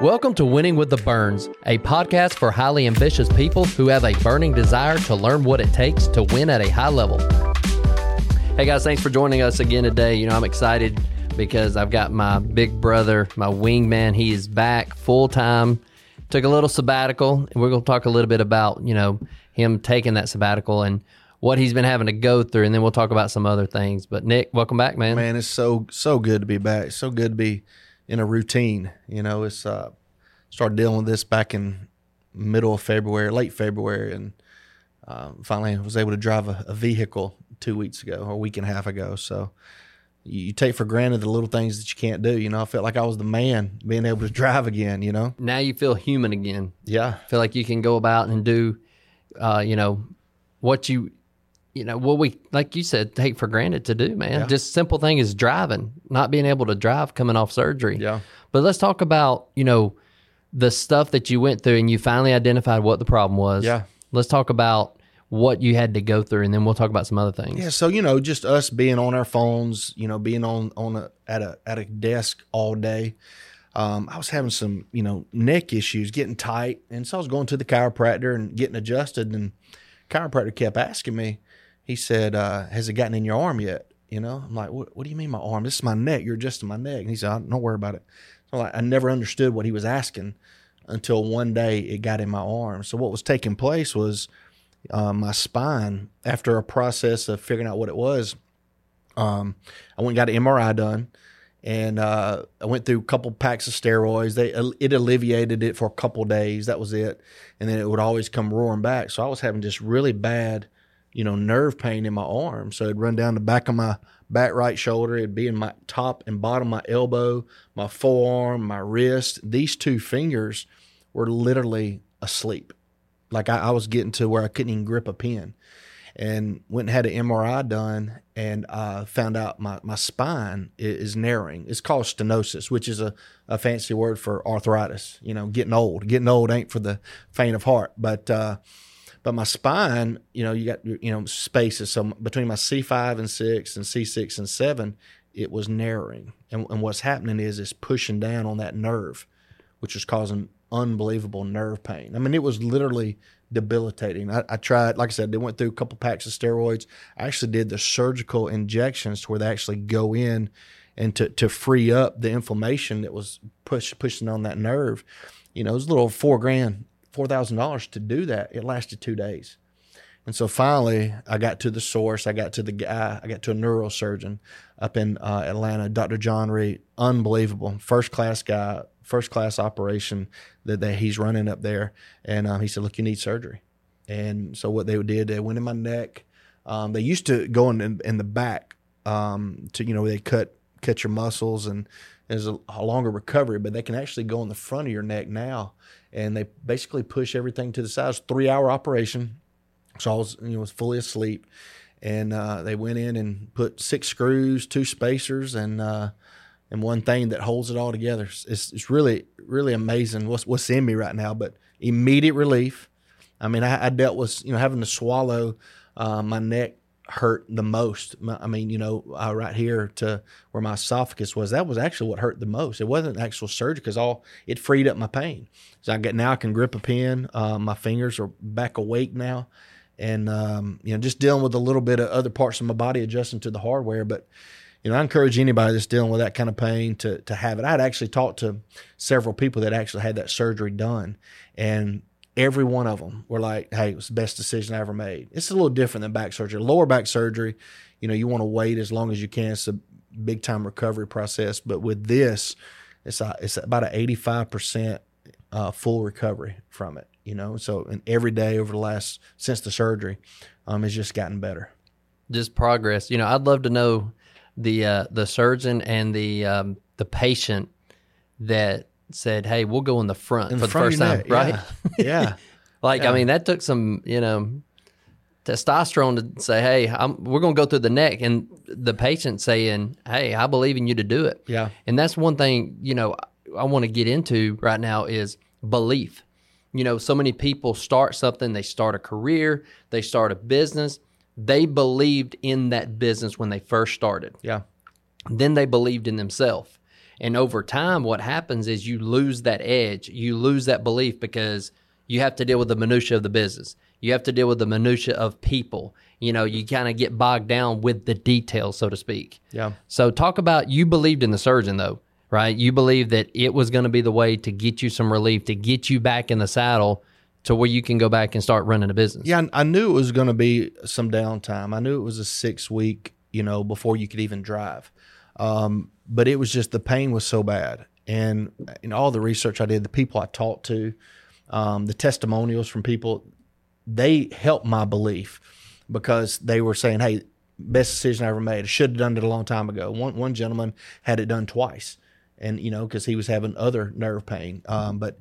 Welcome to Winning with the Burns, a podcast for highly ambitious people who have a burning desire to learn what it takes to win at a high level. Hey guys, thanks for joining us again today. You know, I'm excited because I've got my big brother, my wingman. He is back full time. Took a little sabbatical, and we're going to talk a little bit about, you know, him taking that sabbatical and what he's been having to go through, and then we'll talk about some other things. But Nick, welcome back, man. Man, it's so so good to be back. So good to be in a routine. You know, it's uh started dealing with this back in middle of February, late February, and uh, finally was able to drive a, a, vehicle two weeks ago or a week and a half ago. So you, you, take for granted the little things that you can't do. You know, I felt like I was the man being able to drive again. You know, now you feel human again. Yeah, feel like you can go about and do, uh, you know, what you you know what we like you said take for granted to do man. Yeah. just simple thing is driving not being able to drive coming off surgery. Yeah. But let's talk about you know the stuff that you went through and you finally identified what the problem was. Yeah. Let's talk about what you had to go through and then we'll talk about some other things. Yeah so you know just us being on our phones you know being on on a at a at a desk all day um, I was having some, you know, neck issues, getting tight, and so I was going to the chiropractor and getting adjusted. And chiropractor kept asking me, he said, uh, "Has it gotten in your arm yet?" You know, I'm like, "What? What do you mean my arm? This is my neck. You're adjusting my neck." And he said, "Don't worry about it." So like, I never understood what he was asking until one day it got in my arm. So what was taking place was uh, my spine. After a process of figuring out what it was, um, I went and got an MRI done, and uh, I went through a couple packs of steroids. They it alleviated it for a couple days. That was it, and then it would always come roaring back. So I was having just really bad you know, nerve pain in my arm. So it'd run down the back of my back right shoulder. It'd be in my top and bottom my elbow, my forearm, my wrist. These two fingers were literally asleep. Like I, I was getting to where I couldn't even grip a pen. And went and had an MRI done and uh, found out my, my spine is, narrowing. It's called stenosis, which is a, a fancy word for arthritis. You know, getting old. Getting old ain't for the faint of heart. But uh, but my spine, you know, you got you know spaces. So between my C five and six and C six and seven, it was narrowing, and, and what's happening is it's pushing down on that nerve, which is causing unbelievable nerve pain. I mean, it was literally debilitating. I, I, tried, like I said, they went through a couple packs of steroids. I actually did the surgical injections to where they actually go in and to, to free up the inflammation that was push, pushing on that nerve. You know, it was a little four grand four thousand dollars to do that. It lasted two days. And so finally, I got to the source. I got to the guy. I got to a neurosurgeon up in uh, Atlanta, Dr. John Reed. Unbelievable, first class guy, first class operation that, that he's running up there. And um, he said, "Look, you need surgery." And so what they did, they went in my neck. Um, they used to go in in the back um, to you know they cut cut your muscles and there's a, a longer recovery, but they can actually go in the front of your neck now and they basically push everything to the side. three hour operation. So I was, you know, was fully asleep. And uh, they went in and put six screws, two spacers, and uh, and one thing that holds it all together. It's, it's really, really amazing what's what's in me right now. But immediate relief. I mean, I, I dealt with you know having to swallow uh, my neck hurt the most. I mean, you know, uh, right here to where my esophagus was, that was actually what hurt the most. It wasn't actual surgery because all it freed up my pain. So I get now I can grip a pen. Uh, my fingers are back awake now, and um, you know, just dealing with a little bit of other parts of my body adjusting to the hardware. But you know, I encourage anybody that's dealing with that kind of pain to to have it. I'd actually talked to several people that actually had that surgery done, and every one of them were like, "Hey, it was the best decision I ever made." It's a little different than back surgery. Lower back surgery, you know, you want to wait as long as you can. It's a big time recovery process, but with this, it's a, it's about an eighty five percent uh, full recovery from it. You know, so and every day over the last since the surgery, um, has just gotten better. Just progress. You know, I'd love to know the uh, the surgeon and the um, the patient that said, "Hey, we'll go in the front in for the, the first time," right? Yeah. yeah. like yeah. I mean, that took some, you know, testosterone to say, "Hey, I'm, we're going to go through the neck," and the patient saying, "Hey, I believe in you to do it." Yeah. And that's one thing, you know, I want to get into right now is belief. You know, so many people start something, they start a career, they start a business. They believed in that business when they first started. Yeah. Then they believed in themselves And over time, what happens is you lose that edge, you lose that belief because you have to deal with the minutia of the business. You have to deal with the minutia of people. You know, you kind of get bogged down with the details, so to speak. Yeah. So talk about you believed in the surgeon though, right? You believed that it was going to be the way to get you some relief, to get you back in the saddle to where you can go back and start running a business. Yeah, I knew it was going to be some downtime. I knew it was a six week, you know, before you could even drive. Um, but it was just the pain was so bad, and in all the research I did, the people I talked to, um, the testimonials from people, they helped my belief because they were saying, "Hey, best decision I ever made. I should have done it a long time ago." One one gentleman had it done twice, and you know because he was having other nerve pain. Um, but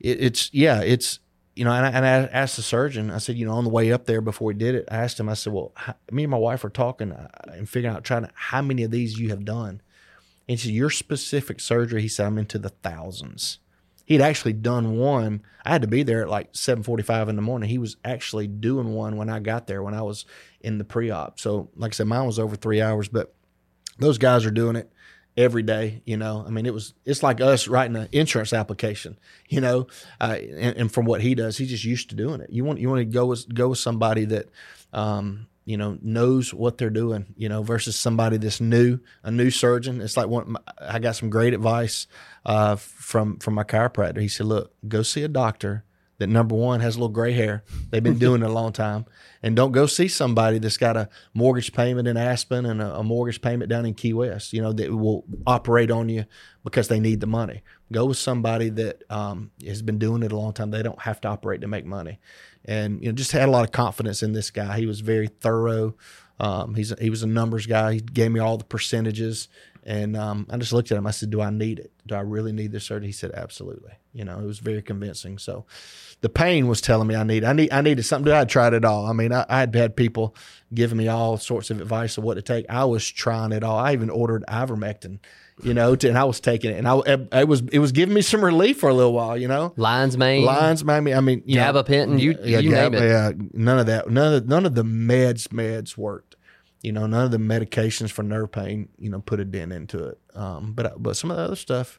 it, it's yeah, it's you know, and I, and I asked the surgeon. I said, you know, on the way up there before we did it, I asked him. I said, well, how, me and my wife are talking uh, and figuring out trying to how many of these you have done. And he said, your specific surgery. He said, I'm into the thousands. He'd actually done one. I had to be there at like 7:45 in the morning. He was actually doing one when I got there when I was in the pre-op. So, like I said, mine was over three hours, but those guys are doing it every day. You know, I mean, it was it's like us writing an insurance application. You know, uh, and, and, from what he does, he's just used to doing it. You want you want to go with go with somebody that. Um, you know knows what they're doing you know versus somebody that's new a new surgeon. It's like one i got some great advice uh, from from my chiropractor. He said look go see a doctor that number one has a little gray hair. They've been doing it a long time. And don't go see somebody that's got a mortgage payment in aspen and a, a mortgage payment down in key west you know that will operate on you because they need the money go with somebody that um, has been doing it a long time they don't have to operate to make money and you know just had a lot of confidence in this guy. He was very thorough. Um, he's he was a numbers guy. He gave me all the percentages, and um, I just looked at him. I said, "Do I need it? Do I really need this surgery?" He said, "Absolutely." You know, it was very convincing. So, the pain was telling me I need I need I needed something. I tried it all. I mean, I, I had had people giving me all sorts of advice of what to take. I was trying it all. I even ordered ivermectin you know, to, and I was taking it, and I it was it was giving me some relief for a little while, you know. Lion's mane, lion's mane. I mean, you gabapentin, you yeah, you gab, name it. Yeah, none of that. None of none of the meds meds worked. You know, none of the medications for nerve pain, you know, put a dent into it. Um, but but some of the other stuff,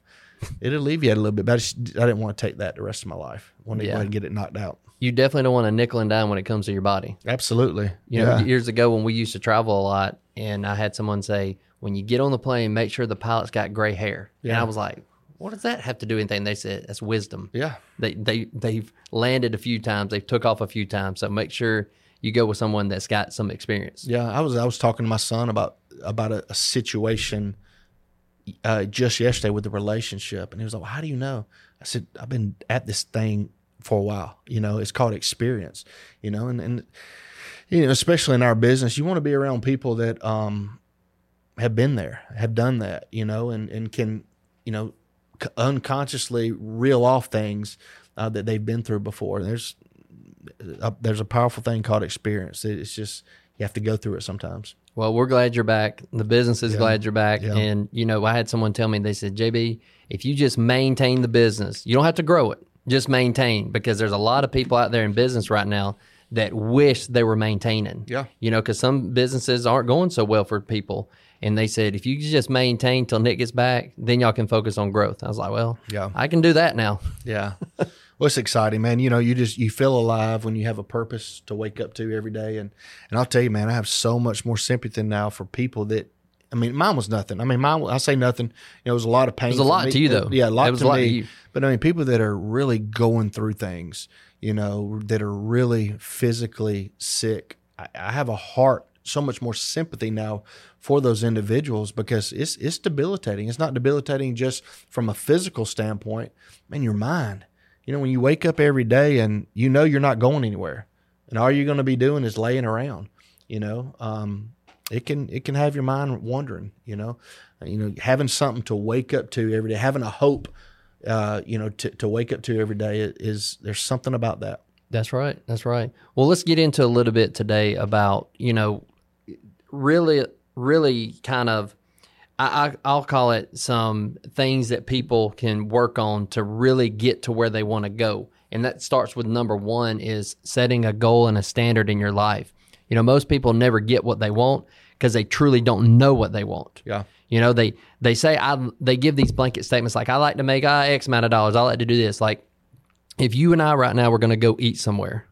it alleviated a little bit. But I, just, I didn't want to take that the rest of my life. I wanted to Yeah. go ahead and get it knocked out. You definitely don't want to nickel and dime when it comes to your body. Absolutely. You know, yeah. years ago when we used to travel a lot, and I had someone say, "When you get on the plane, make sure the pilot's got gray hair." And I was like, "What does that have to do with anything?" They said, "That's wisdom." yeah. They they they've landed a few times, they've took off a few times, so make sure you go with someone that's got some experience. Yeah, I was I was talking to my son about about a, a situation uh, just yesterday with the relationship, and he was like, well, "How do you know?" I said, "I've been at this thing for a while. You know, it's called experience. You know, and and you know, especially in our business, you want to be around people that um have been there, have done that. You know, and and can you know unconsciously reel off things uh, that they've been through before. There's a, there's a powerful thing called experience. It's just you have to go through it sometimes. Well, we're glad you're back. The business is Yeah. glad you're back. Yeah. And, you know, I had someone tell me, they said, JB, if you just maintain the business, you don't have to grow it, just maintain because there's a lot of people out there in business right now that wish they were maintaining. Yeah. You know, because some businesses aren't going so well for people. And they said, if you just maintain till Nick gets back, then y'all can focus on growth. I was like, well, Yeah. I can do that now. Yeah. well, it's exciting, man. You know, you just you feel alive when you have a purpose to wake up to every day, and and I'll tell you, man, I have so much more sympathy now for people that. I mean, mine was nothing. I mean, mine. I say nothing. You know, it was a lot of pain. It was a lot me. to you, though. Yeah, a lot It was to a lot to me. you. But I mean, people that are really going through things, you know, that are really physically sick. I, I have a heart, so much more sympathy now for those individuals because it's it's debilitating. It's not debilitating just from a physical standpoint. Man, your mind. You know, when you wake up every day and you know you're not going anywhere, and all you're going to be doing is laying around. You know, um, it can it can have your mind wandering. You know, you know, having something to wake up to every day, having a hope. Uh, you know, to, to wake up to every day is there's something about that. That's right. That's right. Well, let's get into a little bit today about you know, really, really kind of, I, I I'll call it some things that people can work on to really get to where they want to go, and that starts with number one is setting a goal and a standard in your life. You know, most people never get what they want because they truly don't know what they want. Yeah. You know, they they say I they give these blanket statements like I like to make uh, X amount of dollars. I like to do this. Like if you and I right now were going to go eat somewhere,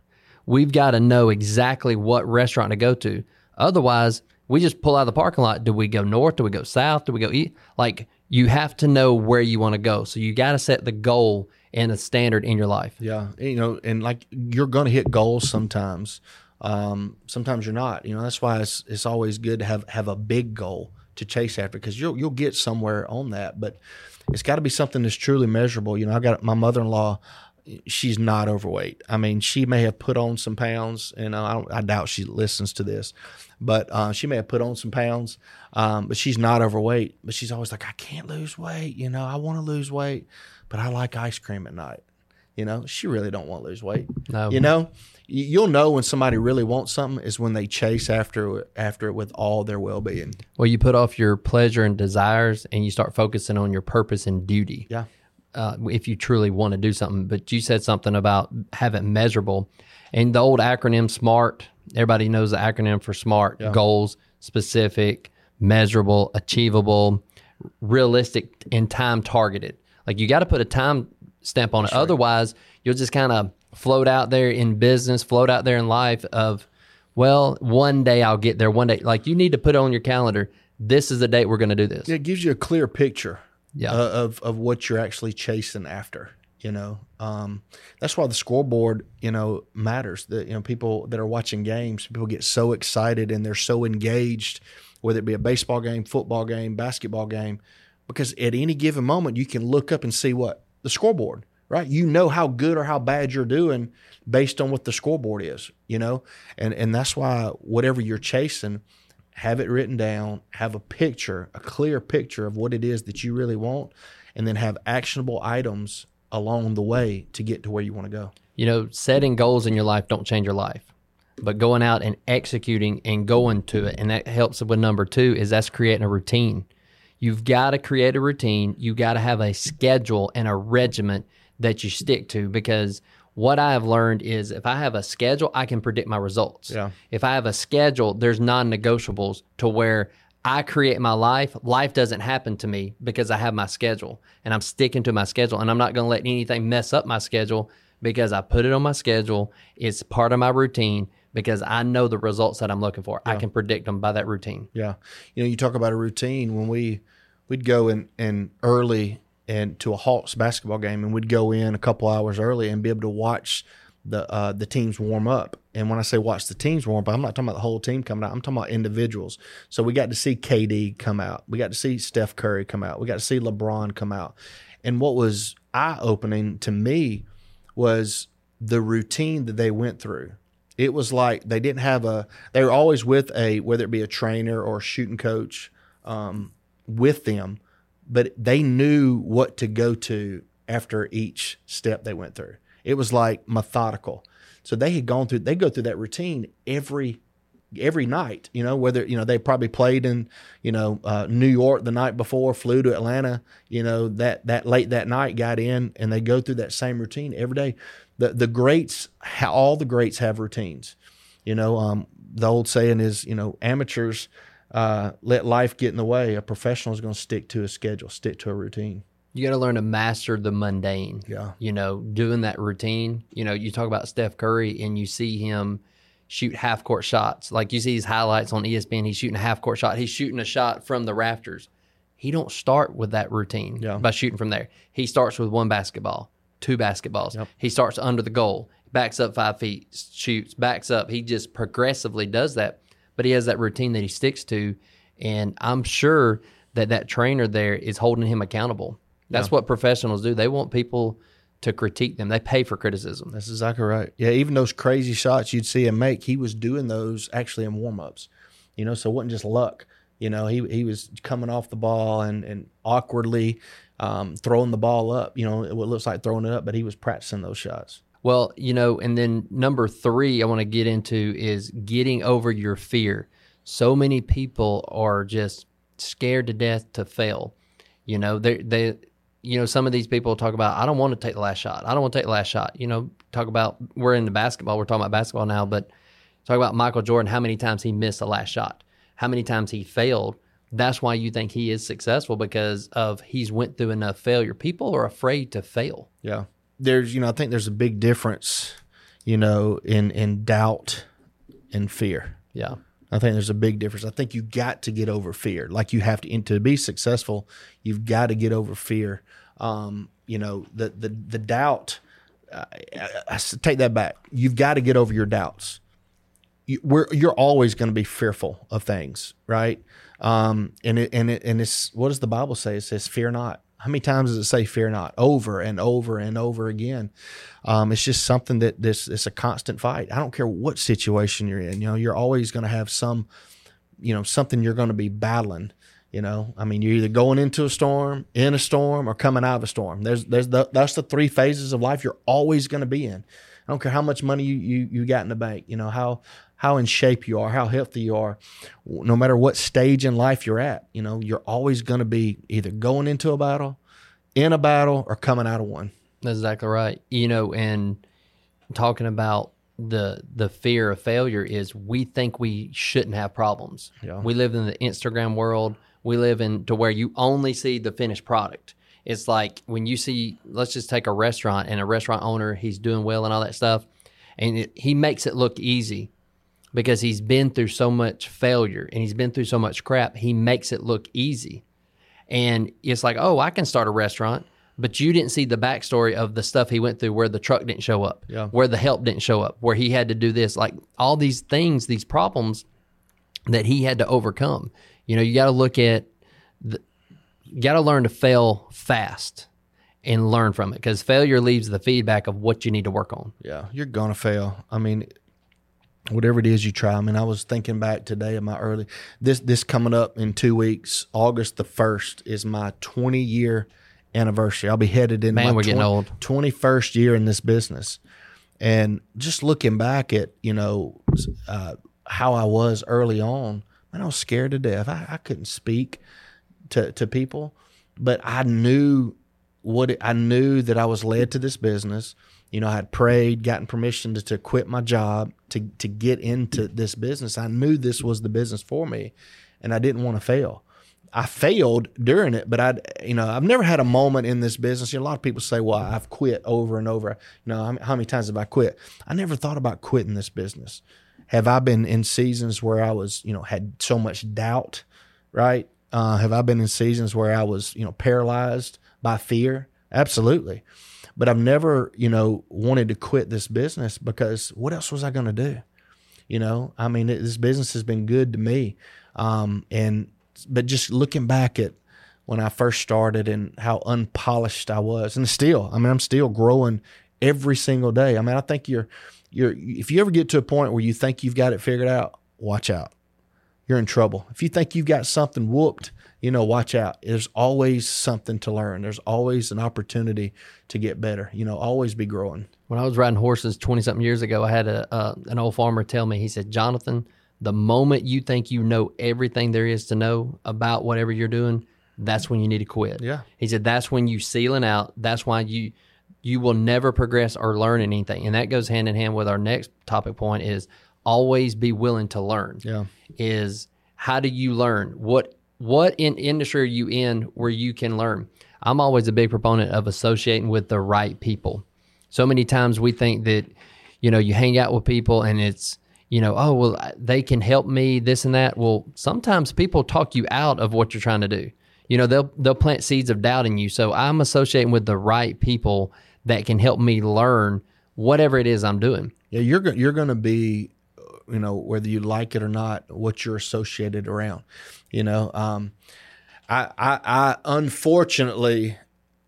we've got to know exactly what restaurant to go to. Otherwise, we just pull out of the parking lot. Do we go north? Do we go south? Do we go east? Like you have to know where you want to go. So you got to set the goal and the standard in your life. Yeah, you know, and like you're going to hit goals sometimes. Um, sometimes you're not. You know, that's why it's it's always good to have have a big goal to chase after because you'll you'll get somewhere on that. But it's got to be something that's truly measurable. You know, I got my mother in law. She's not overweight. I mean, she may have put on some pounds, and I, I doubt she listens to this, but uh, she may have put on some pounds. Um, but she's not overweight. But she's always like, I can't lose weight. You know, I want to lose weight, but I like ice cream at night. You know, she really don't want to lose weight. No. You know, you'll know when somebody really wants something is when they chase after after it with all their well being. Well, you put off your pleasure and desires, and you start focusing on your purpose and duty. Yeah. Uh, if you truly want to do something, but you said something about have it measurable, and the old acronym SMART. Everybody knows the acronym for SMART: goals, specific, measurable, achievable, realistic, and time targeted. Like you got to put a time stamp on it. Otherwise, you'll just kind of float out there in business, float out there in life of, well, one day I'll get there. One day, like you need to put on your calendar. This is the date we're going to do this. It gives you a clear picture Yeah. uh, of of what you're actually chasing after. You know, um, that's why the scoreboard, you know, matters. That you know, people that are watching games, people get so excited and they're so engaged, whether it be a baseball game, football game, basketball game, because at any given moment you can look up and see what the scoreboard, right? You know how good or how bad you're doing based on what the scoreboard is, you know, and and that's why whatever you're chasing, have it written down, have a picture, a clear picture of what it is that you really want, and then have actionable items along the way to get to where you want to go. You know, setting goals in your life don't change your life, but going out and executing and going to it, and that helps with number two is that's creating a routine. You've got to create a routine. You got to have a schedule and a regiment that you stick to because what I have learned is if I have a schedule, I can predict my results. Yeah. If I have a schedule, there's non-negotiables to where I create my life. Life doesn't happen to me because I have my schedule and I'm sticking to my schedule and I'm not going to let anything mess up my schedule because I put it on my schedule. It's part of my routine because I know the results that I'm looking for. I can predict them by that routine. Yeah. You know, you talk about a routine when we we'd go in, in early and to a Hawks basketball game and we'd go in a couple hours early and be able to watch the uh, the teams warm up. And when I say watch the teams warm up, I'm not talking about the whole team coming out. I'm talking about individuals. So we got to see KD come out. We got to see Steph Curry come out. We got to see LeBron come out. And what was eye opening to me was the routine that they went through. It was like they didn't have a. They were always with a whether it be a trainer or a shooting coach um, with them, but they knew what to go to after each step they went through. It was like methodical. So they had gone through. They go through that routine every every night. You know, whether you know they probably played in you know uh, New York the night before, flew to Atlanta. You know that that late that night got in, and they go through that same routine every day. The the greats, all the greats have routines. You know, um, the old saying is, you know, amateurs uh, let life get in the way. A professional is going to stick to a schedule, stick to a routine. You got to learn to master the mundane. Yeah. You know, doing that routine. You know, you talk about Steph Curry and you see him shoot half court shots. Like you see his highlights on ESPN, he's shooting a half court shot. He's shooting a shot from the rafters. He don't start with that routine Yeah. by shooting from there. He starts with one basketball, two basketballs. He starts under the goal, backs up five feet, shoots, backs up. He just progressively does that. But he has that routine that he sticks to, and I'm sure that that trainer there is holding him accountable. That's what professionals do. They want people to critique them. They pay for criticism. That's exactly right. Yeah, even those crazy shots you'd see him make, he was doing those actually in warm ups. You know, so it wasn't just luck. You know, he he was coming off the ball and and awkwardly um, throwing the ball up. You know, it looks like throwing it up, but he was practicing those shots. Well, you know, and then number three I want to get into is getting over your fear. So many people are just scared to death to fail. You know, they they you know, some of these people talk about I don't want to take the last shot. I don't want to take the last shot. You know, talk about we're in the basketball, we're talking about basketball now, but talk about Michael Jordan, how many times he missed the last shot, how many times he failed. that's why you think he is successful because of he's went through enough failure. People are afraid to fail. Yeah. There's, you know, I think there's a big difference, you know, in in doubt and fear. Yeah. I think there's a big difference. I think you got to get over fear. Like you have to, and to be successful, you've got to get over fear. Um, you know, the the the doubt. Uh, I, I take that back. You've got to get over your doubts. You, we're, you're always going to be fearful of things, right? Um, and it and it and it's what does the Bible say? It says, "Fear not." How many times does it say "fear not"? Over and over and over again. Um, it's just something that this it's a constant fight. I don't care what situation you're in. You know, you're always going to have some, you know, something you're going to be battling. You know, I mean, you're either going into a storm, in a storm, or coming out of a storm. There's, there's the, that's the three phases of life you're always going to be in. I don't care how much money you, you, you got in the bank. You know how how in shape you are, how healthy you are, no matter what stage in life you're at, you know, you're always going to be either going into a battle, in a battle, or coming out of one. That's exactly right. You know, and talking about the the fear of failure is we think we shouldn't have problems. Yeah. We live in the Instagram world. We live in to where you only see the finished product. It's like when you see, let's just take a restaurant and a restaurant owner, he's doing well and all that stuff, and it, he makes it look easy because he's been through so much failure and he's been through so much crap. He makes it look easy, and it's like, oh, I can start a restaurant. But you didn't see the backstory of the stuff he went through where the truck didn't show up, Yeah. where the help didn't show up, where he had to do this, like all these things, these problems that he had to overcome. You know, you got to look at you got to learn to fail fast and learn from it because failure leaves the feedback of what you need to work on. Yeah, you're gonna fail. I mean, whatever it is you try. I mean, I was thinking back today of my early this this coming up in two weeks. August the first is my 20 year anniversary. I'll be headed in Man, my we're getting old. 21st year in this business, and just looking back at you know uh, how I was early on, man, I was scared to death. I, I couldn't speak to to people, but I knew what it, I knew that I was led to this business. You know, I had prayed, gotten permission to, to quit my job to to get into this business. I knew this was the business for me, and I didn't want to fail. I failed during it, but I, you know, I've never had a moment in this business. You know, a lot of people say, "Well, I've quit over and over." You know, how, many times have I quit? I never thought about quitting this business. Have I been in seasons where I was, you know, had so much doubt, right? Uh, have I been in seasons where I was, you know, paralyzed by fear? Absolutely. But I've never, you know, wanted to quit this business because what else was I going to do? You know, I mean, it, this business has been good to me. Um, and, but just looking back at when I first started and how unpolished I was, and still, I mean, I'm still growing every single day. I mean, I think you're, you're, if you ever get to a point where you think you've got it figured out, watch out. You're in trouble. If you think you've got something whooped, you know, watch out. There's always something to learn. There's always an opportunity to get better. You know, always be growing. When I was riding horses 20 something years ago, I had a, uh, an old farmer tell me, he said, Jonathan, the moment you think you know everything there is to know about whatever you're doing, that's when you need to quit. Yeah. He said, that's when you sealing out. That's why you, you will never progress or learn anything. And that goes hand in hand with our next topic point is always be willing to learn. Yeah. Is how do you learn? What what in industry are you in where you can learn? I'm always a big proponent of associating with the right people. So many times we think that, you know, you hang out with people and it's, you know, oh, well, they can help me, this and that. Well, sometimes people talk you out of what you're trying to do. You know, they'll they'll plant seeds of doubt in you. So I'm associating with the right people that can help me learn whatever it is I'm doing. Yeah, you're you're going to be, you know, whether you like it or not, what you're associated around. You know, um, I, I I unfortunately,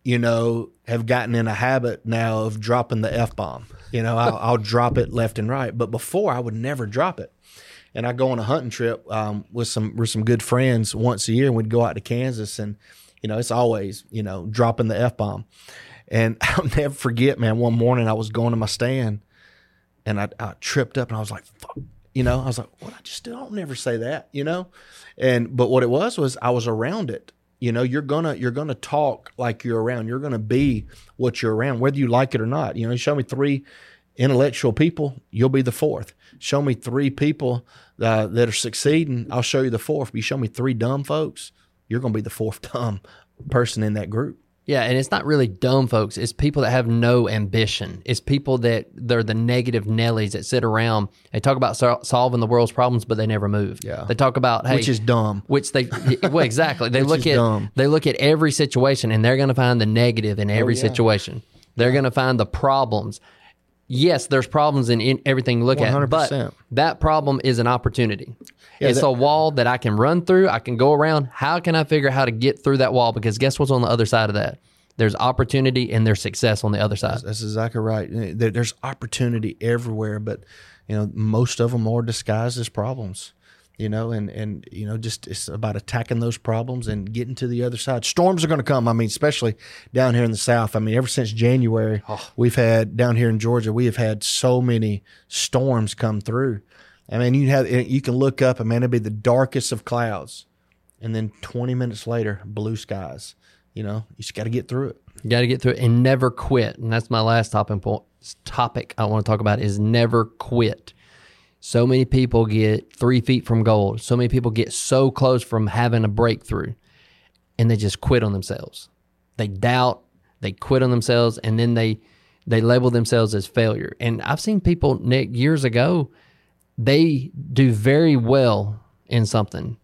you know, have gotten in a habit now of dropping the f bomb. You know, I'll, I'll drop it left and right, but before I would never drop it. And I go on a hunting trip um, with some with some good friends once a year, and we'd go out to Kansas, and you know, it's always you know dropping the f bomb. And I'll never forget, man. One morning I was going to my stand, and I, I tripped up, and I was like, "Fuck," you know. I was like, "What I just don't never say that," you know. And but what it was was I was around it. You know, you're gonna you're gonna talk like you're around. You're gonna be what you're around, whether you like it or not. You know, you show me three intellectual people, you'll be the fourth. Show me three people uh, that are succeeding, I'll show you the fourth. But you show me three dumb folks, you're to be the fourth dumb person in that group. Yeah, and it's not really dumb folks. It's people that have no ambition. It's people that they're the negative Nellies that sit around. They talk about sol- solving the world's problems, but they never move. Yeah. they talk about hey, Which is dumb. which they well exactly. They look at dumb. they look at every situation and they're going to find the negative in oh, every Oh, yeah. situation. They're going to find the problems. Yes, there's problems in, in everything you look at, but 100%. that problem is an opportunity. Yeah, it's that- a wall that I can run through. I can go around. How can I figure out how to get through that wall? Because guess what's on the other side of that? There's opportunity and there's success on the other side. That's exactly right. There- There's opportunity everywhere, but you know most of them are disguised as problems. You know, and and you know, just it's about attacking those problems and getting to the other side. Storms are going to come. I mean, especially down here in the South. I mean, ever since January, oh. we've had down here in Georgia, we have had so many storms come through. I mean, you have eh, you can look up, and man, it'd be the darkest of clouds, and then 20 minutes later, blue skies. You know, you just got to get through it. You got to get through it and never quit. And that's my last topic point. Topic I want to talk about is never quit. So many people get three feet from gold. So many people get so close from having a breakthrough, and they just quit on themselves. They doubt. They quit on themselves, and then they they label themselves as failure. And I've seen people Nick years ago. They do very well in something,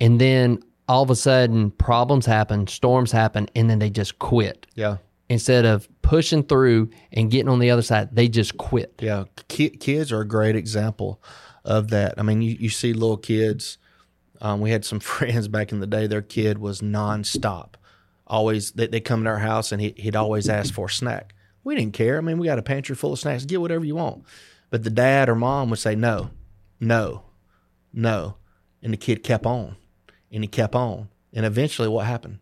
and then all of a sudden problems happen, storms happen, and then they just quit Yeah. Instead of pushing through and getting on the other side. They just quit. Yeah, ki- kids are a great example of that. I mean, you, you see little kids. Um, we had some friends back in the day. Their kid was nonstop. Always, they, they come to our house and he, he'd always ask for a snack. We didn't care. I mean, we got a pantry full of snacks. Get whatever you want. But the dad or mom would say no, no, no, and the kid kept on, and he kept on, and eventually, what happened?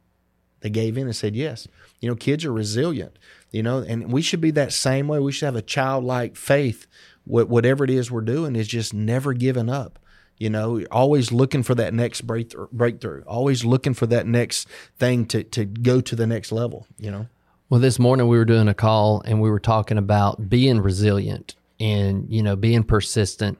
They gave in and said yes. You know, kids are resilient, you know, and we should be that same way. We should have a childlike faith. Whatever it is we're doing is just never giving up. You know, always looking for that next breakthrough, breakthrough, always looking for that next thing to, to go to the next level, you know? Well, this morning we were doing a call and we were talking about being resilient and, you know, being persistent.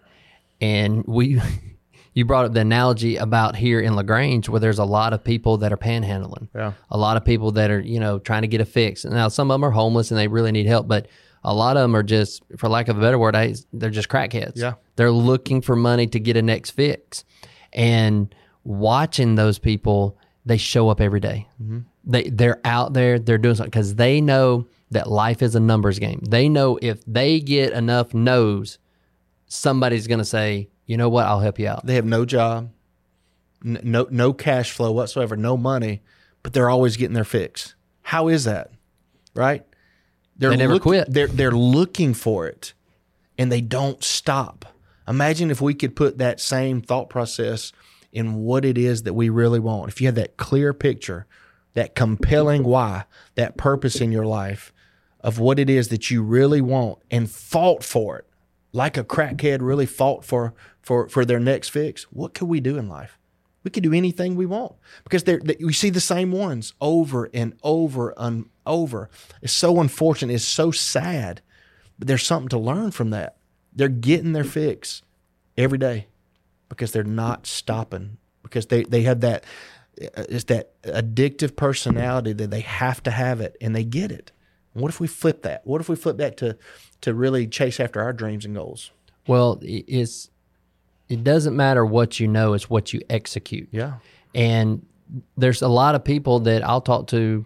And we, you brought up the analogy about here in LaGrange where there's a lot of people that are panhandling. Yeah. A lot of people that are, you know, trying to get a fix. Now, some of them are homeless and they really need help, but a lot of them are just, for lack of a better word, I, they're just crackheads. Yeah. They're looking for money to get a next fix. And watching those people, they show up every day. Mm-hmm. They they're out there, they're doing something because they know that life is a numbers game. They know if they get enough no's, somebody's going to say, you know what, I'll help you out. They have no job, n- no no cash flow whatsoever, no money, but they're always getting their fix. How is that? Right? They're They never look- quit. They're they're looking for it, and they don't stop. Imagine if we could put that same thought process in what it is that we really want. If you had that clear picture, that compelling why, that purpose in your life of what it is that you really want, and fought for it, like a crackhead really fought for for for their next fix. What could we do in life? We could do anything we want because they, we see the same ones over and over and over. It's so unfortunate. It's so sad, but there's something to learn from that. They're getting their fix every day because they're not stopping because they they have that uh, it's that addictive personality that they have to have it and they get it. What if we flip that? What if we flip that to to really chase after our dreams and goals? Well, it's it doesn't matter what you know, it's what you execute. Yeah. And there's a lot of people that I'll talk to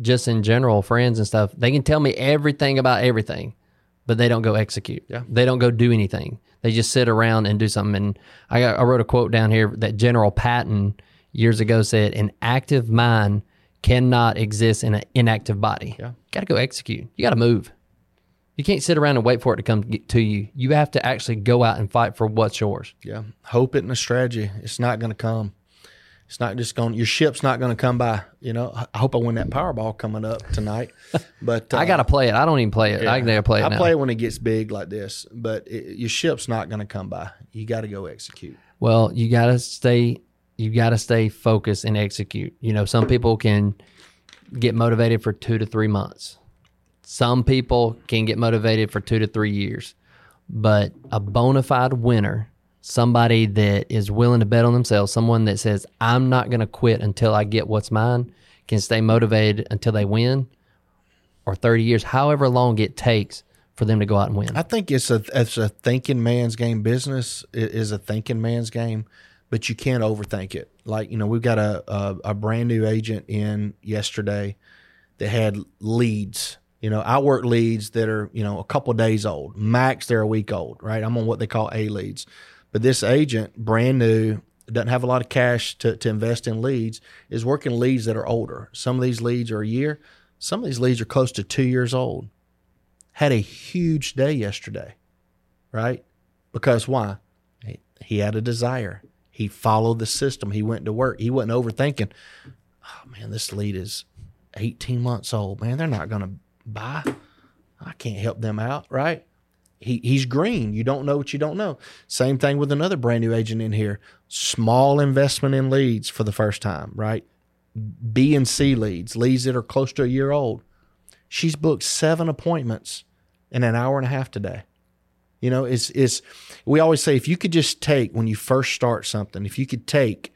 just in general, friends and stuff. They can tell me everything about everything, but they don't go execute. Yeah. They don't go do anything. They just sit around and do something. And I, got, I wrote a quote down here that General Patton years ago said, An active mind cannot exist in an inactive body. Yeah. Got to go execute. You got to move. You can't sit around and wait for it to come to you. You have to actually go out and fight for what's yours. Yeah. Hope it and a strategy. It's not going to come. It's not just going. Your ship's not going to come by. You know. I- hope I win that Powerball coming up tonight. But uh, I got to play it. I don't even play it. I gotta play it I now. play it when it gets big like this. But it, your ship's not going to come by. You got to go execute. Well, you got to stay. You got to stay focused and execute. You know, some people can get motivated for two to three months. Some people can get motivated for two to three years, but a bona fide winner, somebody that is willing to bet on themselves, someone that says, I'm not going to quit until I get what's mine, can stay motivated until they win or 30 years, however long it takes for them to go out and win. I think it's a it's a thinking man's game. Business is a thinking man's game, but you can't overthink it. Like you know, we've got a a, a brand new agent in yesterday that had leads. You know, I work leads that are you know a couple days old. Max, they're a week old. Right, I'm on what they call A leads. But this agent, brand new, doesn't have a lot of cash to, to invest in leads, is working leads that are older. Some of these leads are a year. Some of these leads are close to two years old. Had a huge day yesterday, right? Because why? He had a desire. He followed the system. He went to work. He wasn't overthinking. Oh man, this lead is 18 months old. Man, they're not going to buy. I can't help them out, right? He, he's green. You don't know what you don't know. Same thing with another brand new agent in here. Small investment in leads for the first time, right? B and C leads, leads that are close to a year old. She's booked seven appointments in an hour and a half today. You know, it's it's we always say if you could just take when you first start something, if you could take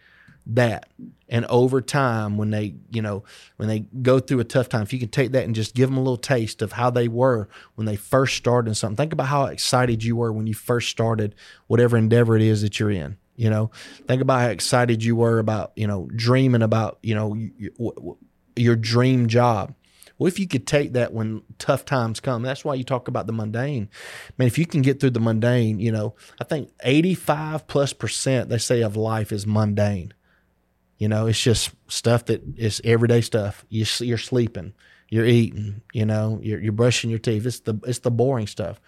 that and over time when they you know when they go through a tough time if you can take that and just give them a little taste of how they were when they first started something think about how excited you were when you first started whatever endeavor it is that you're in you know think about how excited you were about you know dreaming about you know your dream job well, if you could take that when tough times come, that's why you talk about the mundane. I mean, if you can get through the mundane, you know, I think 85 plus percent, they say, of life is mundane. You know, it's just stuff that is everyday stuff. You, you're sleeping, you're eating, you know, you're, you're brushing your teeth. It's the it's the boring stuff.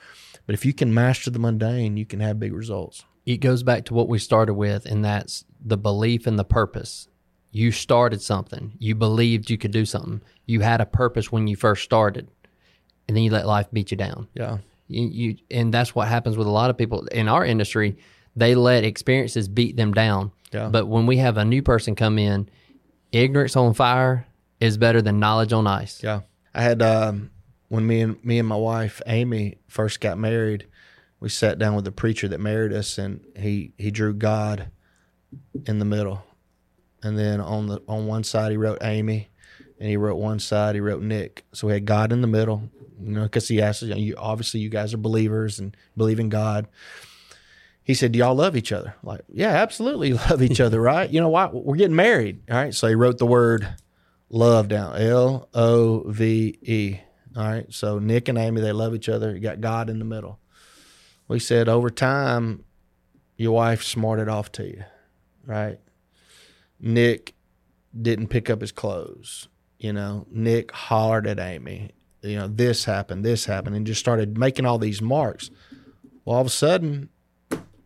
But if you can master the mundane, you can have big results. It goes back to what we started with, and that's the belief and the purpose. You started something. You believed you could do something. You had a purpose when you first started, and then you let life beat you down. Yeah. You, you and that's what happens with a lot of people in our industry. They let experiences beat them down Yeah. But when we have a new person come in, ignorance on fire is better than knowledge on ice. Yeah. I had um, when me and me and my wife Amy first got married, we sat down with the preacher that married us, and he he drew God in the middle, and then on the on one side he wrote Amy, and he wrote one side he wrote Nick. So we had God in the middle, you know, because he asked us, you, obviously you guys are believers and believe in God. He said, "Do y'all love each other?" Like, yeah, absolutely love each other, right? You know why? We're getting married, all right? So he wrote the word love down, L O V E. All right. So Nick and Amy, they love each other. You got God in the middle. We said over time, your wife smarted off to you, right? Nick didn't pick up his clothes. You know, Nick hollered at Amy. You know, this happened, this happened, and just started making all these marks. Well, all of a sudden,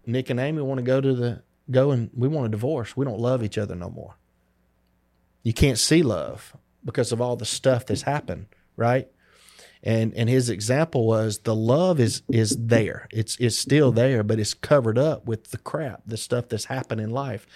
Nick and Amy want to go to the go and we want a divorce. We don't love each other no more. You can't see love because of all the stuff that's happened, right? And and his example was the love is is there. It's it's still there, but it's covered up with the crap, the stuff that's happened in life.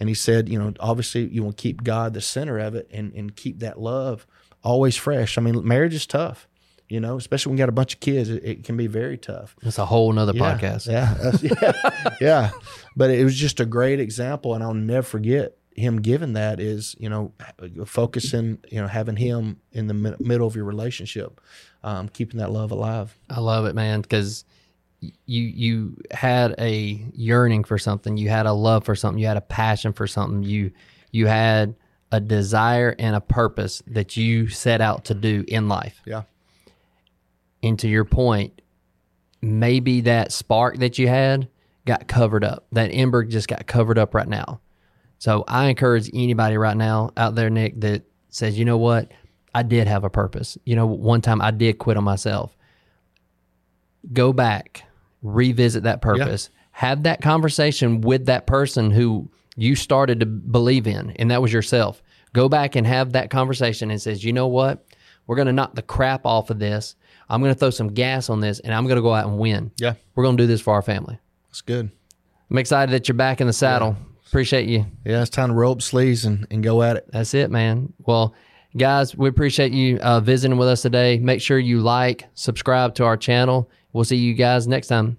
And he said, you know, obviously you want to keep God the center of it and and keep that love always fresh. I mean, marriage is tough you know, especially when you got a bunch of kids, it, it can be very tough. It's a whole nother Yeah, podcast. Yeah, yeah, yeah. But it was just a great example, and I'll never forget him giving that. Is you know, focusing, you know, having him in the mi- middle of your relationship, um, keeping that love alive. I love it, man, because you you had a yearning for something, you had a love for something, you had a passion for something, you you had a desire and a purpose that you set out to do in life. Yeah, And to your point, maybe that spark that you had got covered up. That ember just got covered up right now. So I encourage anybody right now out there, Nick, that says, you know what, I did have a purpose. You know, one time I did quit on myself. Go back, revisit that purpose, have that conversation with that person who you started to believe in, and that was yourself. Go back and have that conversation and says, you know what, we're going to knock the crap off of this. I'm going to throw some gas on this, and I'm going to go out and win. yeah, We're going to do this for our family. that's good. I'm excited that you're back in the saddle. Appreciate you. Yeah, it's time to roll up sleeves and, and go at it. That's it, man. Well, Guys, we appreciate you uh, visiting with us today. Make sure you like, subscribe to our channel. We'll see you guys next time.